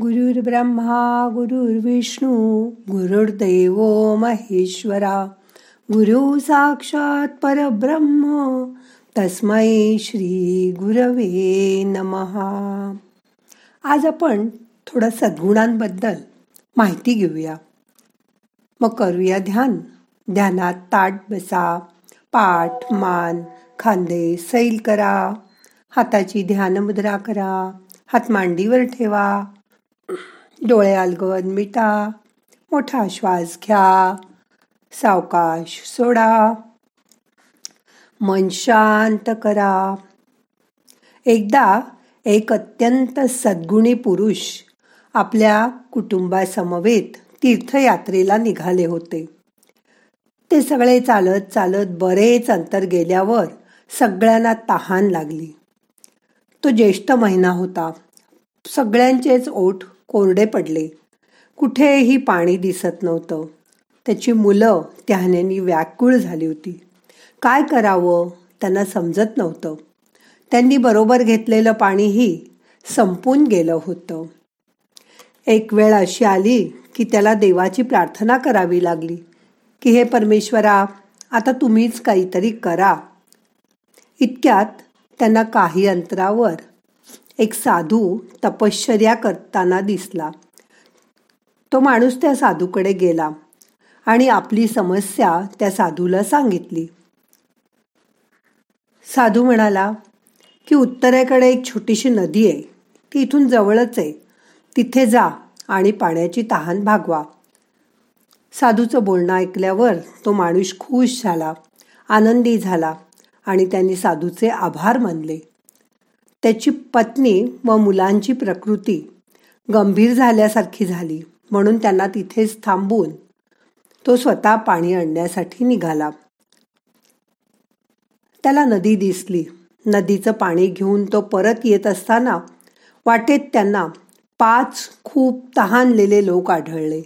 गुरुर्ब्रह्मा गुरुर्विष्णू गुरुर्दैव महेश्वरा गुरु साक्षात परब्रह्म तस्मै श्री गुरवे नमहा आज आपण थोडं सद्गुणांबद्दल माहिती घेऊया. मग करूया ध्यान. ध्यानात ताट बसा पाठ मान खांदे सैल करा हाताची ध्यानमुद्रा करा हात मांडीवर ठेवा डोळे अलगद मिटा मोठा श्वास घ्या सावकाश सोडा. मन शांत करा. एकदा एक अत्यंत सद्गुणी पुरुष आपल्या कुटुंबासमवेत तीर्थयात्रेला निघाले होते. ते सगळे चालत चालत बरेच अंतर गेल्यावर सगळ्यांना तहान लागली. तो ज्येष्ठ महिना होता. सगळ्यांचेच ओठ कोरडे पडले. कुठेही पाणी दिसत नव्हतं. त्याची मुलं त्याहण्यानी व्याकुळ झाली होती. काय करावं? त्यांना समजत नव्हतं. त्यांनी बरोबर घेतलेलं पाणीही संपून गेलं होतं. एक वेळ अशी आली की त्याला देवाची प्रार्थना करावी लागली. की हे परमेश्वरा आता तुम्हीच काहीतरी करा. इतक्यात त्यांना काही अंतरावर एक साधू तपश्चर्या करताना दिसला. तो माणूस त्या साधूकडे गेला आणि आपली समस्या त्या साधूला सांगितली. साधू म्हणाला की उत्तरेकडे एक छोटीशी नदी आहे. ती इथून जवळच आहे. तिथे जा आणि पाण्याची तहान भागवा. साधूचं बोलणं ऐकल्यावर तो माणूस खुश झाला आनंदी झाला आणि त्यांनी साधूचे आभार मानले. त्याची पत्नी व मुलांची प्रकृती गंभीर झाल्यासारखी झाली. म्हणून त्यांना तिथेच थांबून तो स्वतः पाणी आणण्यासाठी निघाला. त्याला नदी दिसली. नदीचं पाणी घेऊन तो परत येत असताना वाटेत त्यांना पाच खूप तहानलेले लोक आढळले.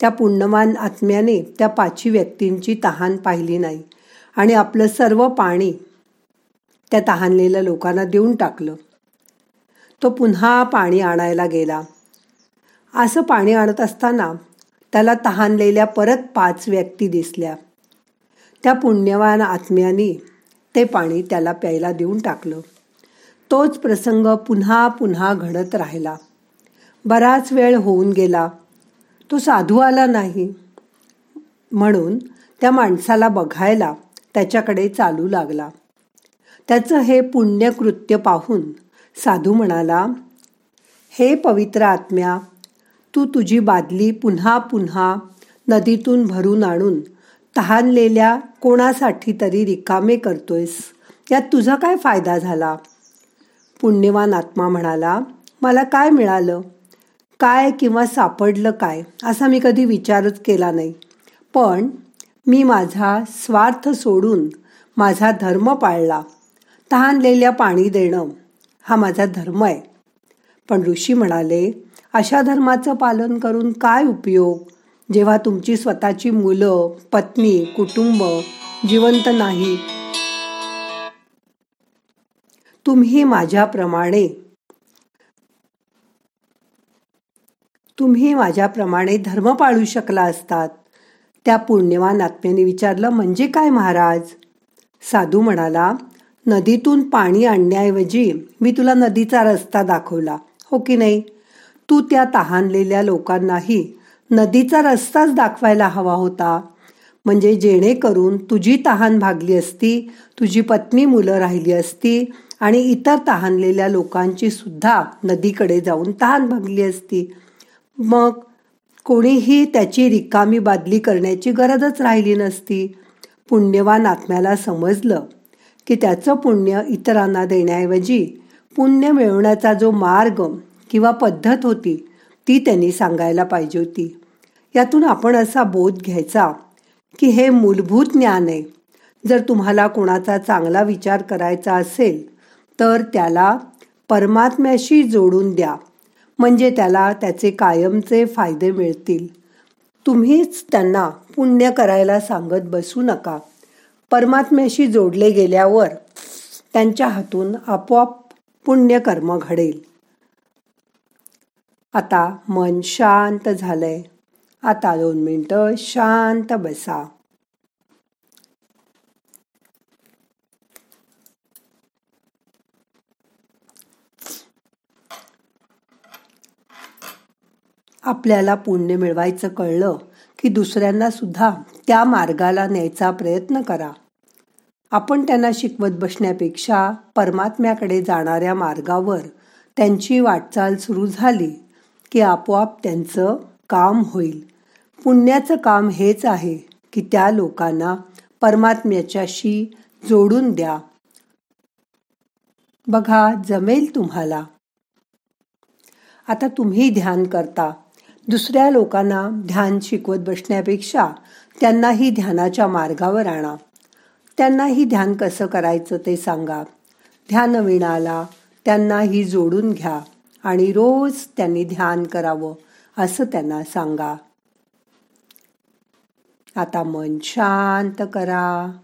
त्या पुण्यवान आत्म्याने त्या पाचही व्यक्तींची तहान पाहिली नाही आणि आपलं सर्व पाणी त्या तहानलेल्या लोकांना देऊन टाकलं. तो पुन्हा पाणी आणायला गेला. असं पाणी आणत असताना त्याला तहानलेल्या परत पाच व्यक्ती दिसल्या. त्या पुण्यवान आत्म्यानी ते पाणी त्याला प्यायला देऊन टाकलं. तोच प्रसंग पुन्हा पुन्हा घडत राहिला. बराच वेळ होऊन गेला. तो साधू आला नाही. म्हणून त्या माणसाला बघायला त्याच्याकडे चालू लागला. त्याचं हे पुण्यकृत्य पाहून साधू म्हणाला हे पवित्र आत्म्या तू तुझी बादली पुन्हा पुन्हा नदीतून भरून आणून तहानलेल्या कोणासाठी तरी रिकामे करतोयस यात तुझा काय फायदा झाला? पुण्यवान आत्मा म्हणाला मला काय मिळालं? काय किंवा सापडलं काय असा मी कधी विचारच केला नाही. पण मी माझा स्वार्थ सोडून माझा धर्म पाळला. तहानलेल्या पाणी देणं हा माझा धर्म आहे. पण ऋषी म्हणाले अशा धर्माचं पालन करून काय उपयोग? जेव्हा तुमची स्वतःची मुलं पत्नी कुटुंब जिवंत नाही तुम्ही माझ्याप्रमाणे तुम्ही माझ्याप्रमाणे धर्म पाळू शकला असतात. त्या पुण्यवान आत्म्याने विचारलं म्हणजे काय महाराज? साधू म्हणाला नदीतून पाणी आणण्याऐवजी मी तुला नदीचा रस्ता दाखवला हो की नाही? तू त्या तहानलेल्या लोकांनाही नदीचा रस्ताच दाखवायला हवा होता. म्हणजे जेणेकरून तुझी तहान भागली असती तुझी पत्नी मुलं राहिली असती आणि इतर तहानलेल्या लोकांची सुद्धा नदीकडे जाऊन तहान भागली असती. मग कोणीही त्याची रिकामी बादली करण्याची गरजच राहिली नसती. पुण्यवान आत्म्याला समजलं. की त्याचं पुण्य इतरांना देण्याऐवजी पुण्य मिळवण्याचा जो मार्ग किंवा पद्धत होती ती त्यांनी सांगायला पाहिजे होती. यातून आपण असा बोध घ्यायचा की हे मूलभूत ज्ञान आहे. जर तुम्हाला कोणाचा चांगला विचार करायचा असेल तर त्याला परमात्म्याशी जोडून द्या. म्हणजे त्याला त्याचे कायमचे फायदे मिळतील. तुम्हीच त्यांना पुण्य करायला सांगत बसू नका. परमात्म्याशी जोडले गेल्यावर त्यांच्या हातून आपोआप पुण्यकर्म घडेल. आता मन शांत झालंय. आता दोन मिनटं शांत बसा. आपल्याला पुण्य मिळवायचं कळलं की दुसऱ्यांना सुद्धा त्या मार्गाला न्यायचा प्रयत्न करा. आपण त्यांना शिकवत बसण्यापेक्षा परमात्म्याकडे जाणाऱ्या मार्गावर त्यांची वाटचाल सुरू झाली की आपोआप त्यांचं काम होईल. पुण्याचं काम हेच आहे की त्या लोकांना परमात्म्याच्याशी जोडून द्या. बघा जमेल तुम्हाला. आता तुम्ही ध्यान करता. दुसऱ्या लोकांना ध्यान शिकवत बसण्यापेक्षा त्यांनाही ध्यानाच्या मार्गावर आणा. त्यांनाही ध्यान कसं करायचं ते सांगा. ध्यान विणाला त्यांनाही जोडून घ्या आणि रोज त्यांनी ध्यान करावं असं त्यांना सांगा. आता मन शांत करा.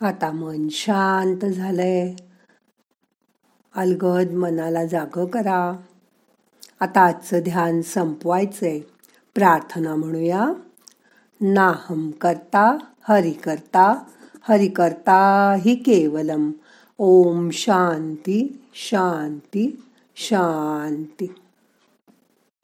आता मन शांत झालंय. अलगद मनाला जाग करा. आता आजचं ध्यान संपवायचंय. प्रार्थना म्हणूया. नाहम करता हरि करता हरि करता हि केवलम. ओम शांती शांती शांती.